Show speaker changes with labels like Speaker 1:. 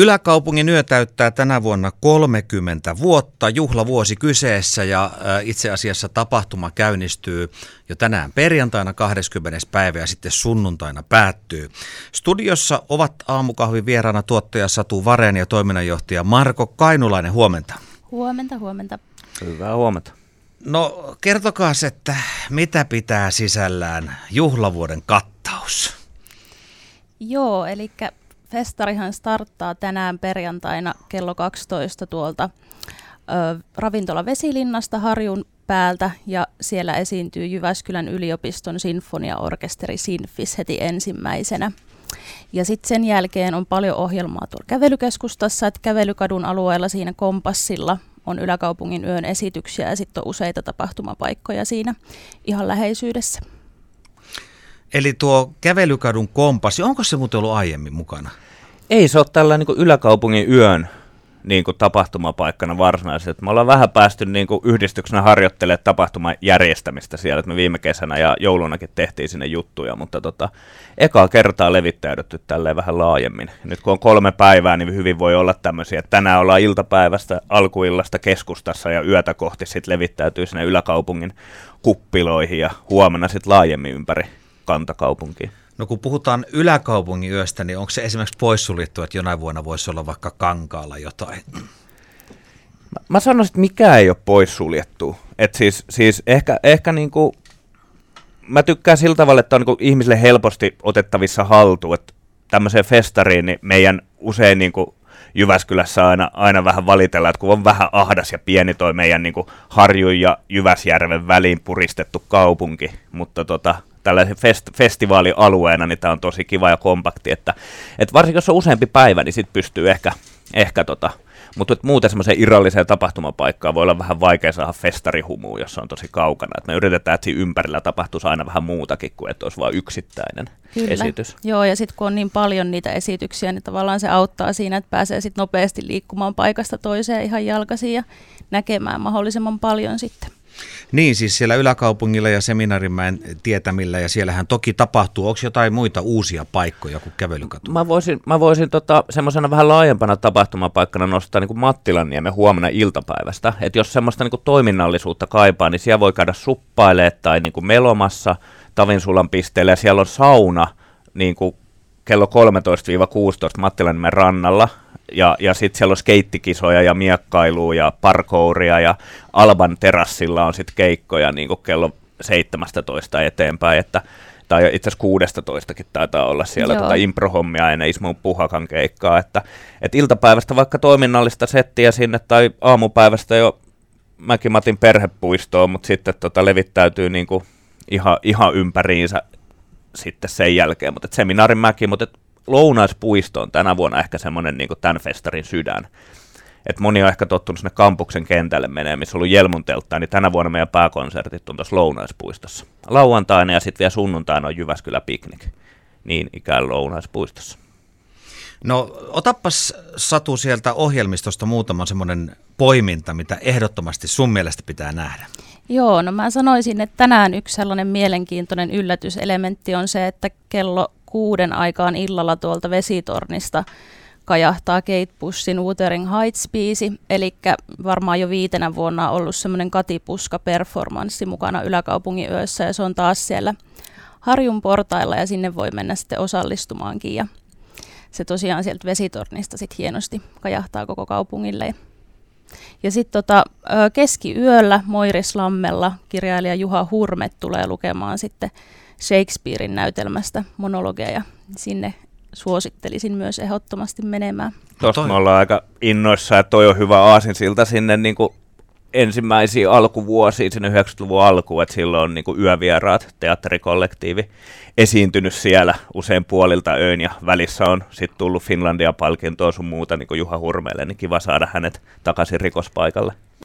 Speaker 1: Yläkaupungin yö täyttää tänä vuonna 30 vuotta, juhlavuosi kyseessä ja itse asiassa tapahtuma käynnistyy jo tänään perjantaina 20. päivä ja sitten sunnuntaina päättyy. Studiossa ovat aamukahvin vieraana tuottaja Satu Varen ja toiminnanjohtaja Marko Kainulainen. Huomenta.
Speaker 2: Huomenta, huomenta.
Speaker 3: Hyvää huomenta.
Speaker 1: No kertokaa, että mitä pitää sisällään juhlavuoden kattaus?
Speaker 2: Joo, eli festarihan starttaa tänään perjantaina kello 12 tuolta ö, ravintola Vesilinnasta Harjun päältä ja siellä esiintyy Jyväskylän yliopiston sinfoniaorkesteri Sinfis heti ensimmäisenä. Ja sitten sen jälkeen on paljon ohjelmaa tuolla kävelykeskustassa, että kävelykadun alueella siinä kompassilla on yläkaupungin yön esityksiä ja sitten on useita tapahtumapaikkoja siinä ihan läheisyydessä.
Speaker 1: Eli tuo kävelykadun kompassi, onko se muuten ollut aiemmin mukana?
Speaker 3: Ei se ole tällä niin yläkaupungin yön niin kuin tapahtumapaikkana varsinaisesti. Me ollaan vähän päästy niin kuin yhdistyksenä harjoittelemaan tapahtuman järjestämistä siellä, että me viime kesänä ja joulunakin tehtiin sinne juttuja, mutta tota, ekaa kertaa levittäydytty tälleen vähän laajemmin. Nyt kun on kolme päivää, niin hyvin voi olla tämmöisiä, että tänään ollaan iltapäivästä, alkuillasta keskustassa ja yötä kohti sitten levittäytyy sinne yläkaupungin kuppiloihin ja huomenna sitten laajemmin ympäri kantakaupunkiin.
Speaker 1: No kun puhutaan yläkaupungin yöstä, niin onko se esimerkiksi poissuljettu, että jonain vuonna voisi olla vaikka kankaalla jotain?
Speaker 3: Mä, mä sanoisin, että mikä ei ole poissuljettu. Et siis, siis ehkä, ehkä niinku, mä tykkään sillä tavalla, että on niinku ihmisille helposti otettavissa haltuun, että tämmöiseen festariin niin meidän usein niinku Jyväskylässä aina, aina vähän valitellaan, että kun on vähän ahdas ja pieni toi meidän niin Harjun ja Jyväsjärven väliin puristettu kaupunki, mutta tota, tällaisen fest, festivaalialueena, niin tämä on tosi kiva ja kompakti, että, että varsinkin jos on useampi päivä, niin sitten pystyy ehkä, ehkä tota, mutta muuten semmoiseen irralliseen tapahtumapaikkaan voi olla vähän vaikea saada festarihumuun, jos on tosi kaukana. Et me yritetään, että siinä ympärillä tapahtuisi aina vähän muutakin kuin että olisi vain yksittäinen Kyllä. esitys.
Speaker 2: Joo, ja sitten kun on niin paljon niitä esityksiä, niin tavallaan se auttaa siinä, että pääsee sitten nopeasti liikkumaan paikasta toiseen ihan jalkaisin ja näkemään mahdollisimman paljon sitten.
Speaker 1: Niin, siis siellä yläkaupungilla ja seminaarimäen tietämillä ja siellähän toki tapahtuu. Onko jotain muita uusia paikkoja kuin kävelykatu?
Speaker 3: Mä voisin, mä voisin tota, semmoisena vähän laajempana tapahtumapaikkana nostaa niin Mattilanniemen huomenna iltapäivästä. Että jos semmoista niin toiminnallisuutta kaipaa, niin siellä voi käydä suppailemaan tai niin melomassa Tavinsulan pisteellä ja siellä on sauna niin kuin kello 13-16 Mattilanniemen rannalla. Ja, ja sitten siellä on skeittikisoja ja miekkailua ja parkouria ja Alban terassilla on sitten keikkoja niin kuin kello 17 eteenpäin, että tai itse asiassa 16 taitaa olla siellä tota improhommia ennen Ismo Puhakan keikkaa, että et iltapäivästä vaikka toiminnallista settiä sinne tai aamupäivästä jo mäkin Matin perhepuistoon, mutta sitten tota levittäytyy niinku ihan, ihan ympäriinsä sitten sen jälkeen, mutta seminaarin mäki, mutta Lounaispuisto on tänä vuonna ehkä semmoinen niin tämän festarin sydän. Et moni on ehkä tottunut sinne kampuksen kentälle menee, missä on ollut Jelmun teltta, niin tänä vuonna meidän pääkonsertit on tuossa Lounaispuistossa. Lauantaina ja sitten vielä sunnuntaina on Jyväskylä Piknik, niin ikään Lounaispuistossa.
Speaker 1: No otappas Satu sieltä ohjelmistosta muutama semmoinen poiminta, mitä ehdottomasti sun mielestä pitää nähdä.
Speaker 2: Joo, no mä sanoisin, että tänään yksi sellainen mielenkiintoinen yllätyselementti on se, että kello kuuden aikaan illalla tuolta vesitornista kajahtaa Kate Bushin Wuthering Heights-biisi, eli varmaan jo viitenä vuonna on ollut semmoinen katipuska-performanssi mukana Yläkaupungin yössä, ja se on taas siellä Harjun portailla, ja sinne voi mennä sitten osallistumaankin, ja se tosiaan sieltä vesitornista sitten hienosti kajahtaa koko kaupungille. Ja sitten tota, keskiyöllä Moirislammella kirjailija Juha Hurmet tulee lukemaan sitten Shakespearein näytelmästä monologeja. Sinne suosittelisin myös ehdottomasti menemään.
Speaker 3: Tuosta me ollaan aika innoissa, että toi on hyvä aasinsilta sinne niin kuin ensimmäisiin alkuvuosiin, sinne 90-luvun alkuun, että silloin on niin kuin yövieraat, teatterikollektiivi esiintynyt siellä usein puolilta öön ja välissä on sitten tullut Finlandia-palkintoa sun muuta niin kuin Juha Hurmeelle, niin kiva saada hänet takaisin rikospaikalle.